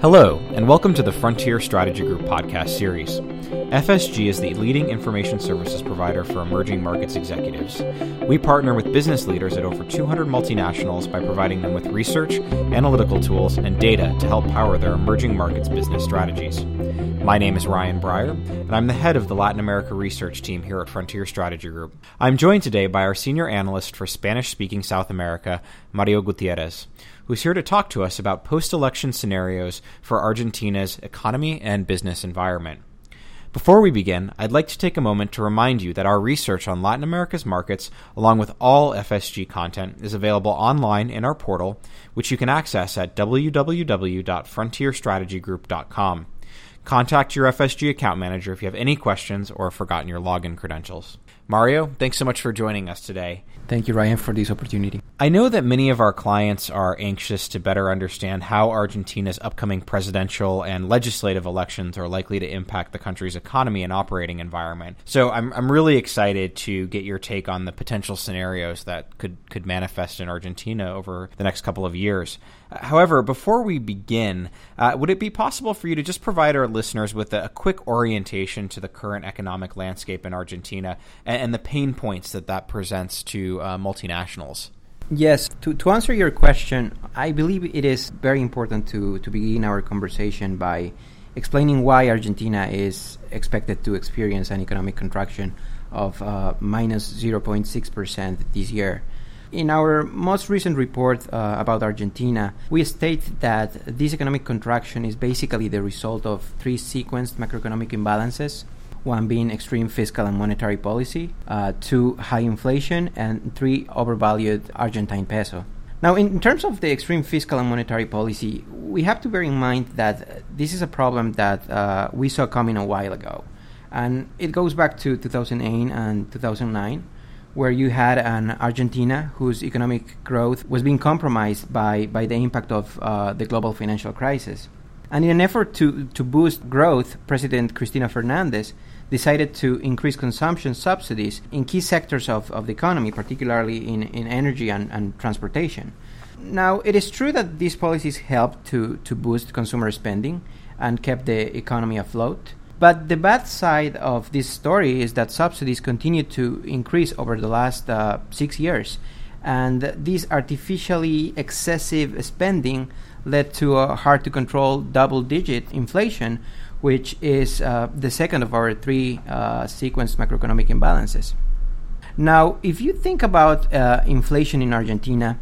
Hello, and welcome to the Frontier Strategy Group podcast series. FSG is the leading information services provider for emerging markets executives. We partner with business leaders at over 200 multinationals by providing them with research, analytical tools, and data to help power their emerging markets business strategies. My name is Ryan Breyer, and I'm the head of the Latin America research team here at Frontier Strategy Group. I'm joined today by our senior analyst for Spanish speaking South America, Mario Gutierrez, who's here to talk to us about post election scenarios for Argentina's economy and business environment. Before we begin, I'd like to take a moment to remind you that our research on Latin America's markets, along with all FSG content, is available online in our portal, which you can access at www.frontierstrategygroup.com. Contact your FSG account manager if you have any questions or have forgotten your login credentials. Mario, thanks so much for joining us today. Thank you, Ryan, for this opportunity. I know that many of our clients are anxious to better understand how Argentina's upcoming presidential and legislative elections are likely to impact the country's economy and operating environment. So I'm, I'm really excited to get your take on the potential scenarios that could, could manifest in Argentina over the next couple of years. However, before we begin, uh, would it be possible for you to just provide our listeners with a, a quick orientation to the current economic landscape in Argentina and, and the pain points that that presents to uh, multinationals? Yes, to, to answer your question, I believe it is very important to, to begin our conversation by explaining why Argentina is expected to experience an economic contraction of uh, minus 0.6% this year. In our most recent report uh, about Argentina, we state that this economic contraction is basically the result of three sequenced macroeconomic imbalances one being extreme fiscal and monetary policy, uh, two, high inflation, and three, overvalued Argentine peso. Now, in, terms of the extreme fiscal and monetary policy, we have to bear in mind that this is a problem that uh, we saw coming a while ago. And it goes back to 2008 and 2009 where you had an Argentina whose economic growth was being compromised by, by the impact of uh, the global financial crisis. And in an effort to, to boost growth, President Cristina Fernandez decided to increase consumption subsidies in key sectors of, of the economy, particularly in, in energy and, and transportation. Now, it is true that these policies helped to, to boost consumer spending and kept the economy afloat. But the bad side of this story is that subsidies continue to increase over the last uh, six years. And this artificially excessive spending led to a hard to control double digit inflation, which is uh, the second of our three uh, sequenced macroeconomic imbalances. Now, if you think about uh, inflation in Argentina,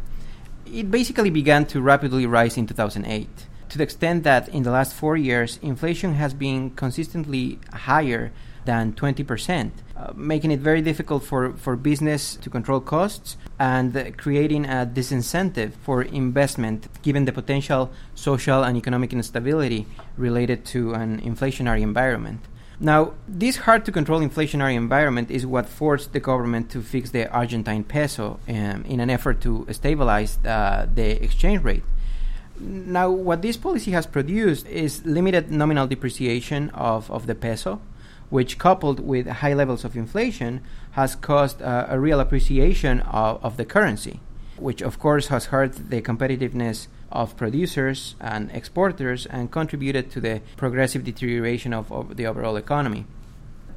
it basically began to rapidly rise in 2008 to the extent that in the last four years, inflation has been consistently higher than 20%, uh, making it very difficult for, for business to control costs and uh, creating a disincentive for investment given the potential social and economic instability related to an inflationary environment. Now, this hard to control inflationary environment is what forced the government to fix the Argentine peso um, in an effort to stabilize uh, the exchange rate. Now, what this policy has produced is limited nominal depreciation of, of the peso, which, coupled with high levels of inflation, has caused uh, a real appreciation of, of the currency, which, of course, has hurt the competitiveness of producers and exporters and contributed to the progressive deterioration of, of the overall economy.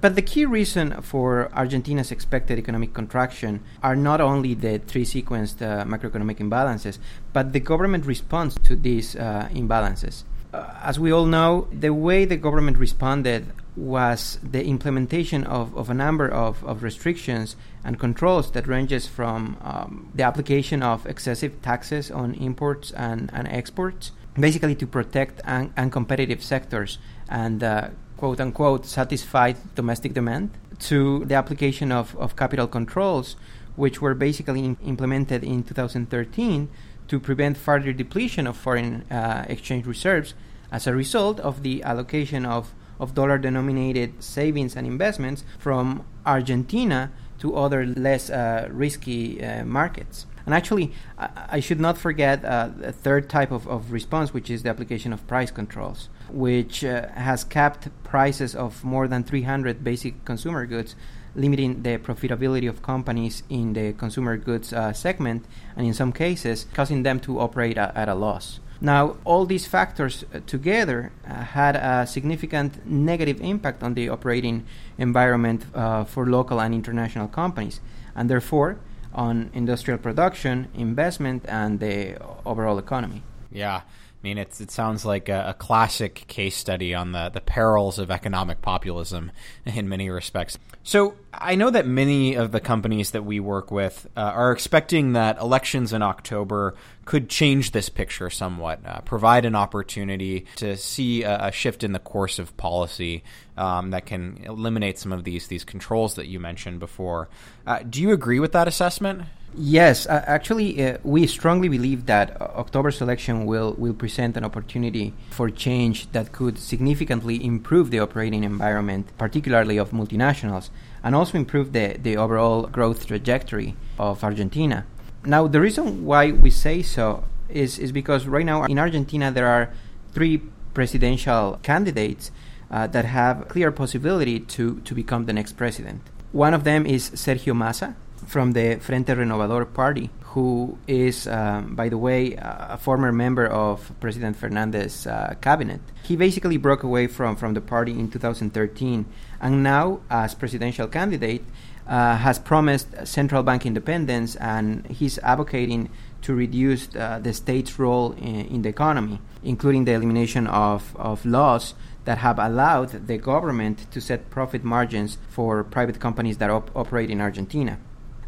But the key reason for Argentina's expected economic contraction are not only the three sequenced uh, macroeconomic imbalances, but the government response to these uh, imbalances. Uh, as we all know, the way the government responded was the implementation of, of a number of, of restrictions and controls that ranges from um, the application of excessive taxes on imports and, and exports, basically to protect un- uncompetitive sectors and uh, quote unquote satisfied domestic demand to the application of, of capital controls, which were basically in, implemented in 2013 to prevent further depletion of foreign uh, exchange reserves as a result of the allocation of, of dollar denominated savings and investments from Argentina to other less uh, risky uh, markets. And actually, I, should not forget uh, a third type of, of response, which is the application of price controls which uh, has capped prices of more than 300 basic consumer goods limiting the profitability of companies in the consumer goods uh, segment, and in some cases, causing them to operate at a loss. Now, all these factors uh, together uh, had a significant negative impact on the operating environment uh, for local and international companies, and therefore on industrial production, investment, and the overall economy. Yeah. I mean, it sounds like a, a, classic case study on the, the perils of economic populism in many respects. So, I know that many of the companies that we work with uh, are expecting that elections in October could change this picture somewhat, uh, provide an opportunity to see a, a, shift in the course of policy um, that can eliminate some of these these controls that you mentioned before. Uh, do you agree with that assessment? Yes, uh, actually, uh, we strongly believe that October's election will, will present an opportunity for change that could significantly improve the operating environment, particularly of multinationals, and also improve the, the overall growth trajectory of Argentina. Now, the reason why we say so is, is because right now in Argentina there are three presidential candidates uh, that have clear possibility to, to become the next president. One of them is Sergio Massa, from the Frente Renovador party, who is, um, by the way, a former member of President Fernandez's uh, cabinet. He basically broke away from, from the party in 2013 and now, as presidential candidate, uh, has promised central bank independence and he's advocating to reduce uh, the state's role in, in, the economy, including the elimination of, of laws that have allowed the government to set profit margins for private companies that op- operate in Argentina.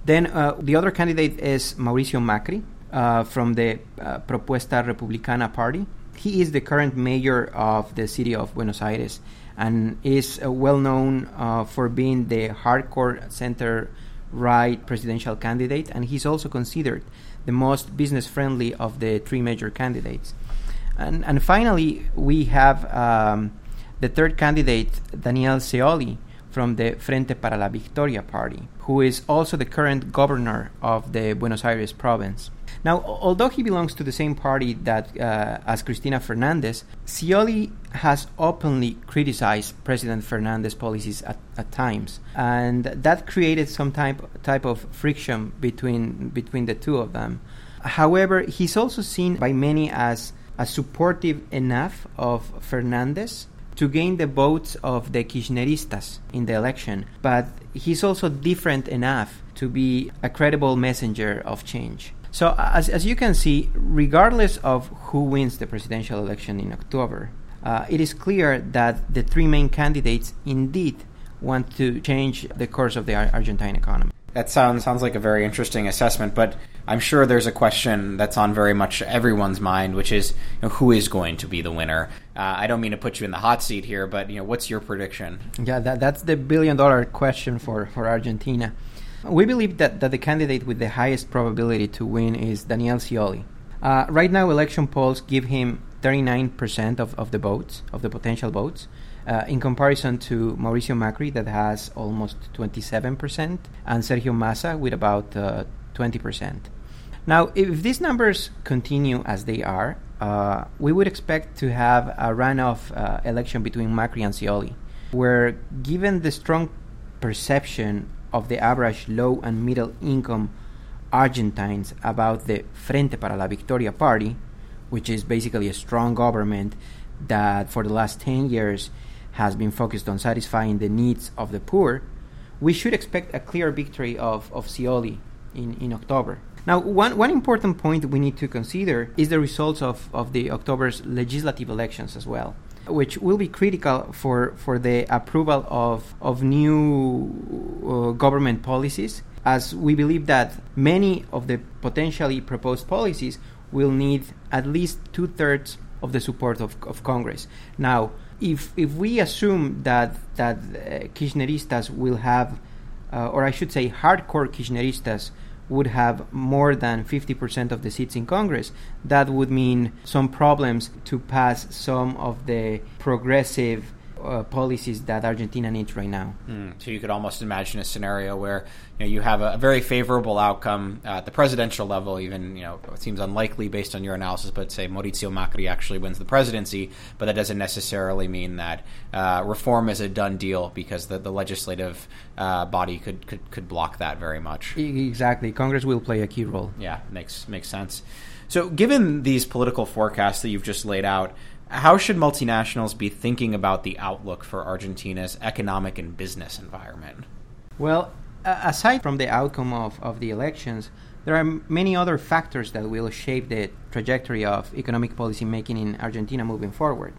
Then uh, the other candidate is Mauricio Macri uh, from the uh, Propuesta Republicana party. He is the current mayor of the city of Buenos Aires and is uh, well known uh, for being the hardcore center right presidential candidate, and he's also considered the most business friendly of the three major candidates. And, and finally, we have um, the third candidate, Daniel Scioli, from the Frente para la Victoria party, who is also the current governor of the Buenos Aires province. Now, although he belongs to the same party that uh, as Cristina Fernandez, Scioli has openly criticized President Fernandez's policies at, at, times, and that created some type type of friction between between the two of them. However, he's also seen by many as as supportive enough of Fernandez to gain the votes of the Kirchneristas in the election, but he's also different enough to be a credible messenger of change. So, as, as you can see, regardless of who wins the presidential election in October, uh, it is clear that the three main candidates indeed want to change the course of the Argentine economy. That sounds sounds like a very interesting assessment, but I'm sure there's a question that's on very much everyone's mind, which is you know, who is going to be the winner. Uh, I don't mean to put you in the hot seat here, but you know, what's your prediction? Yeah, that, that's the billion dollar question for, for Argentina. We believe that, that the candidate with the highest probability to win is Daniel Scioli. Uh, right now, election polls give him 39% of, of the votes, of the potential votes uh, in comparison to Mauricio Macri, that has almost 27%, and Sergio Massa with about uh, 20%. Now, if these numbers continue as they are, uh, we would expect to have a runoff uh, election between Macri and Scioli, where, given the strong perception of the average low and middle income Argentines about the Frente para la Victoria party, which is basically a strong government that for the last 10 years has been focused on satisfying the needs of the poor, we should expect a clear victory of, of Scioli in, in October. Now, one, one important point we need to consider is the results of, of the October's legislative elections as well, which will be critical for, for the approval of, of new uh, government policies, as we believe that many of the potentially proposed policies will need at least two thirds of the support of, of Congress. Now, if if we assume that that uh, Kirchneristas will have, uh, or I should say, hardcore Kirchneristas would have more than 50% of the seats in Congress, that would mean some problems to pass some of the progressive uh, policies that Argentina needs right now. Mm, so you could almost imagine a scenario where you, know, you have a, a, very favorable outcome at the presidential level. Even you know it seems unlikely based on your analysis, but say Mauricio Macri actually wins the presidency, but that doesn't necessarily mean that uh, reform is a done deal because the, the legislative uh, body could, could could block that very much. Exactly, Congress will play a key role. Yeah, makes makes sense. So, given these political forecasts that you've just laid out, how should multinationals be thinking about the outlook for Argentina's economic and business environment? Well, aside from the outcome of, of the elections, there are many other factors that will shape the trajectory of economic policy making in Argentina moving forward.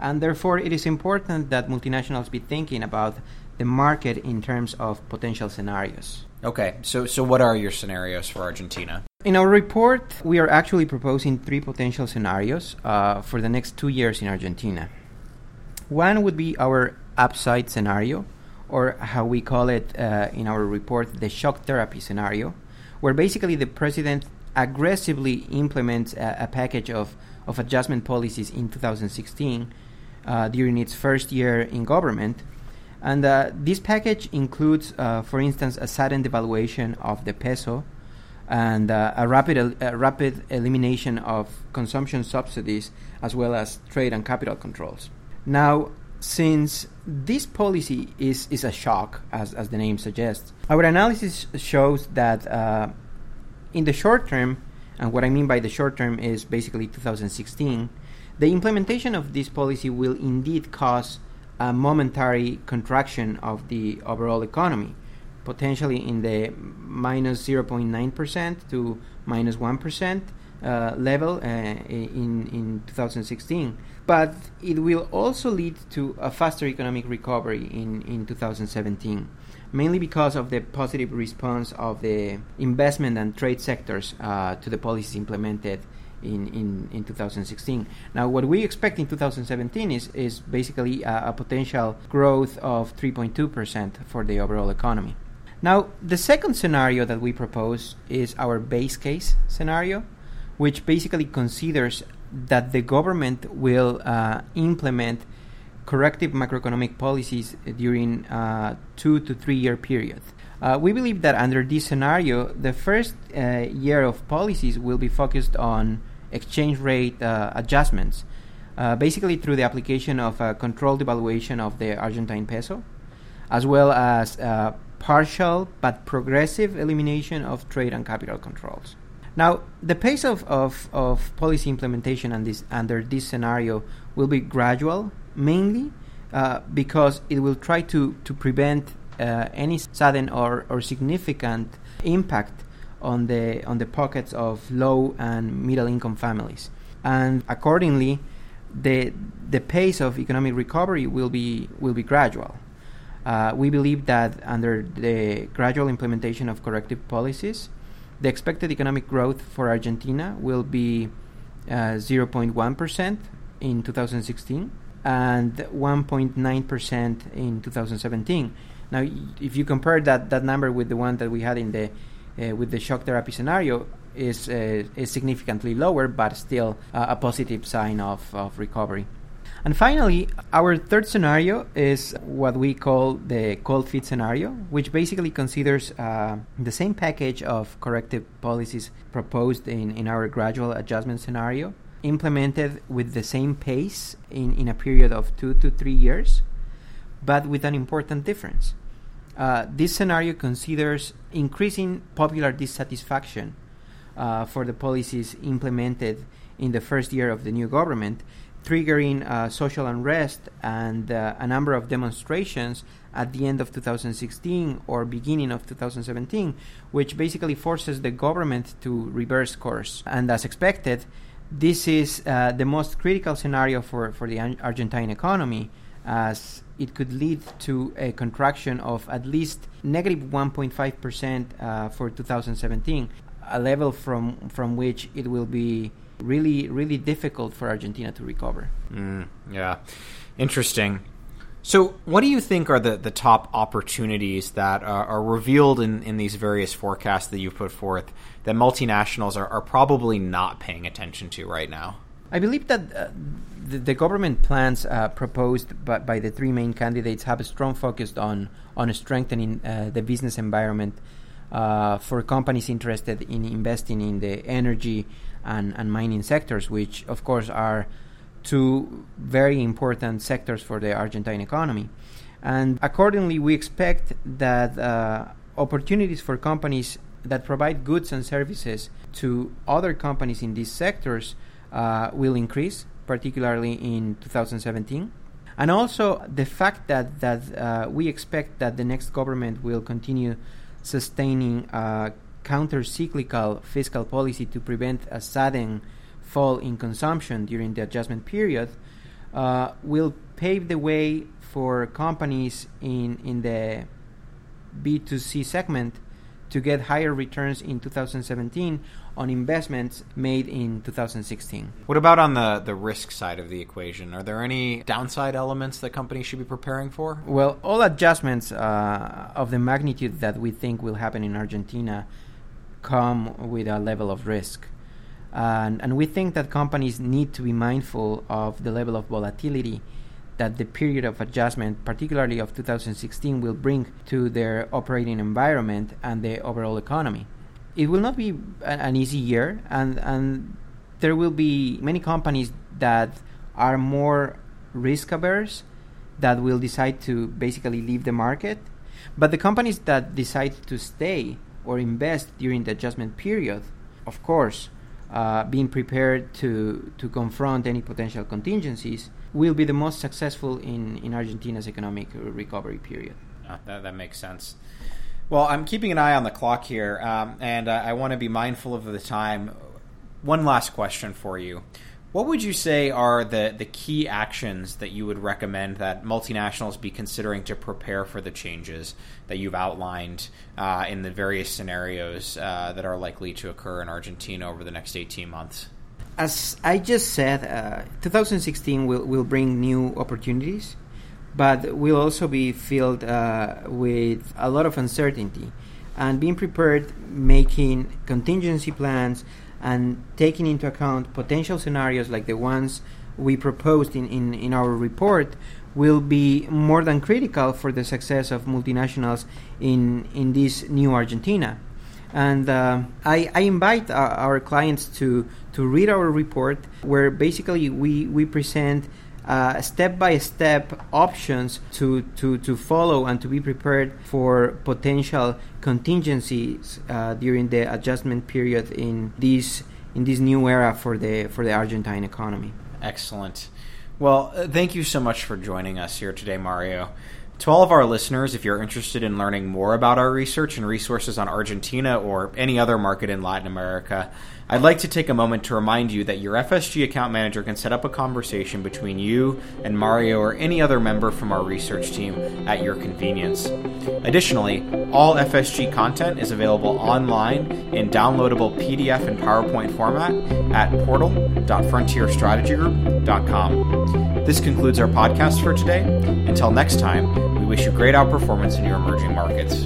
And therefore, it is important that multinationals be thinking about the market in terms of potential scenarios. Okay, so so what are your scenarios for Argentina? In our report, we are actually proposing three potential scenarios uh, for the next two years in Argentina. One would be our upside scenario, or how we call it uh, in our report, the shock therapy scenario, where basically the president aggressively implements a, a package of, of adjustment policies in 2016 uh, during its first year in government and uh, this package includes, uh, for instance, a sudden devaluation of the peso and uh, a rapid, el- rapid elimination of consumption subsidies as well as trade and capital controls. Now, since this policy is, is a shock, as, as the name suggests, our analysis shows that uh, in the short term, and what I mean by the short term is basically 2016, the implementation of this policy will indeed cause a momentary contraction of the overall economy, potentially in the minus 0.9% to minus 1 uh, level uh, in, in 2016. But it will also lead to a faster economic recovery in, in 2017, mainly because of the positive response of the investment and trade sectors uh, to the policies implemented in, in, in 2016. Now, what we expect in 2017 is, is basically a, a potential growth of 3.2% for the overall economy. Now, the second scenario that we propose is our base case scenario, which basically considers that the government will uh, implement corrective macroeconomic policies during a two to three year period. Uh, we believe that under this scenario, the first uh, year of policies will be focused on exchange rate uh, adjustments, uh, basically through the application of a controlled devaluation of the Argentine peso, as well as partial but progressive elimination of trade and capital controls. Now, the pace of, of, of policy implementation this, under this scenario will be gradual, mainly uh, because it will try to, to prevent uh, any sudden or, or significant impact on the on the pockets of low and middle income families, and accordingly, the the pace of economic recovery will be will be gradual. Uh, we believe that under the gradual implementation of corrective policies, the expected economic growth for Argentina will be uh, 0.1% in 2016 and 1.9% in 2017. Now, if you compare that, that number with the one that we had in the uh, with the shock therapy scenario is uh, is significantly lower, but still uh, a positive sign of, of recovery. And finally, our third scenario is what we call the cold feet scenario, which basically considers uh, the same package of corrective policies proposed in, in our gradual adjustment scenario, implemented with the same pace in, in a period of two to three years, but with an important difference. Uh, this scenario considers increasing popular dissatisfaction uh, for the policies implemented in the first year of the new government, triggering uh, social unrest and uh, a number of demonstrations at the end of 2016 or beginning of 2017, which basically forces the government to reverse course. And as expected, this is uh, the most critical scenario for, for the Argentine economy as it could lead to a contraction of at least negative 1.5% uh, for 2017, a level from, from which it will be really, really difficult for Argentina to recover. Mm, yeah, interesting. So, what do you think are the, the top opportunities that are, are revealed in, in these various forecasts that you've put forth that multinationals are, are probably not paying attention to right now? I believe that uh, the, the, government plans uh, proposed by, by, the three main candidates have a strong focus on on strengthening uh, the business environment uh, for companies interested in investing in the energy and, and mining sectors, which of course are two very important sectors for the Argentine economy. And accordingly, we expect that uh, opportunities for companies that provide goods and services to other companies in these sectors uh, will increase, particularly in 2017. And also the fact that, that uh, we expect that the next government will continue sustaining a counter cyclical fiscal policy to prevent a sudden fall in consumption during the adjustment period uh, will pave the way for companies in, in the B2C segment to get higher returns in 2017 on investments made in 2016. What about on the, the risk side of the equation? Are there any downside elements that companies should be preparing for? Well, all adjustments uh, of the magnitude that we think will happen in Argentina come with a level of risk. And, and we think that companies need to be mindful of the level of volatility that the period of adjustment, particularly of 2016, will bring to their operating environment and the overall economy. It will not be an easy year, and, and there will be many companies that are more risk averse that will decide to basically leave the market. But the companies that decide to stay or invest during the adjustment period, of course, uh, being prepared to, to confront any potential contingencies, will be the most successful in, in Argentina's economic recovery period. Uh, that, that makes sense. Well, I'm keeping an eye on the clock here, um, and uh, I want to be mindful of the time. One last question for you. What would you say are the, the key actions that you would recommend that multinationals be considering to prepare for the changes that you've outlined uh, in the various scenarios uh, that are likely to occur in Argentina over the next 18 months? as I just said, uh, 2016 will, will bring new opportunities, but will also be filled uh, with a lot of uncertainty. And being prepared, making contingency plans, and taking into account potential scenarios like the ones we proposed in, in, in our report will be more than critical for the success of multinationals in, in this new Argentina. And uh, I, I, invite our, our, clients to, to read our report, where basically we, we present step by step options to, to, to follow and to be prepared for potential contingencies uh, during the adjustment period in this in this new era for the for the Argentine economy. Excellent. Well, uh, thank you so much for joining us here today, Mario. To all of our listeners, if you're interested in learning more about our research and resources on Argentina or any other market in Latin America, I'd like to take a moment to remind you that your FSG account manager can set up a conversation between you and Mario or any other member from our research team at your convenience. Additionally, all FSG content is available online in downloadable PDF and PowerPoint format at portal.frontierstrategygroup.com. This concludes our podcast for today. Until next time, we wish you great outperformance in your emerging markets.